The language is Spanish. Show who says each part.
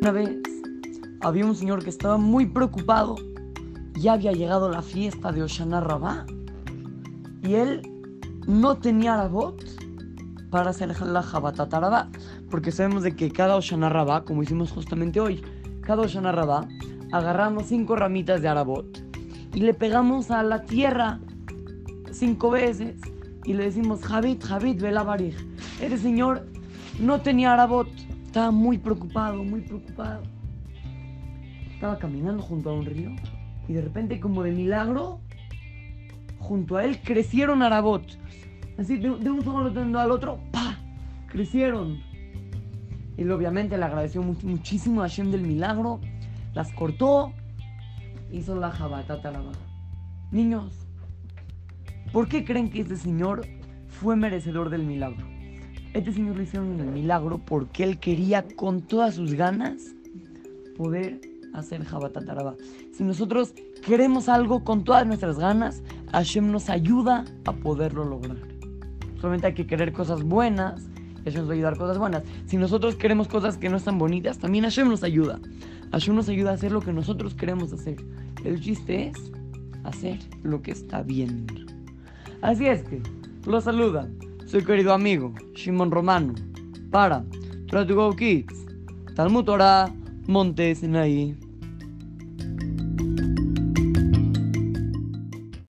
Speaker 1: Una vez había un señor que estaba muy preocupado. Ya había llegado la fiesta de Oshana Rabá y él no tenía Arabot para hacer la Jabatatarabá, porque sabemos de que cada Oshana Rabá, como hicimos justamente hoy, cada Oshana Rabá, agarramos cinco ramitas de Arabot y le pegamos a la tierra cinco veces y le decimos, Javid, Javid, Belabarij. Ese señor no tenía Arabot, estaba muy preocupado, muy preocupado. Estaba caminando junto a un río y de repente, como de milagro, junto a él crecieron Arabot. Así, de, un solo al otro, ¡pa! Crecieron. Él obviamente le agradeció muchísimo a Hashem del milagro, las cortó, hizo la jabatata Niños, ¿por qué creen que este señor fue merecedor del milagro? Este señor le hicieron el milagro porque él quería con todas sus ganas poder hacer Jabatataraba. Si nosotros queremos algo con todas nuestras ganas, Hashem nos ayuda a poderlo lograr. Solamente hay que querer cosas buenas Hashem nos va a ayudar cosas buenas. Si nosotros queremos cosas que no están bonitas, también Hashem nos ayuda. Hashem nos ayuda a hacer lo que nosotros queremos hacer. El chiste es hacer lo que está bien. Así es que, lo saluda su querido amigo Shimon Romano para to Go Kids, Talmud Torah, Montes ahí.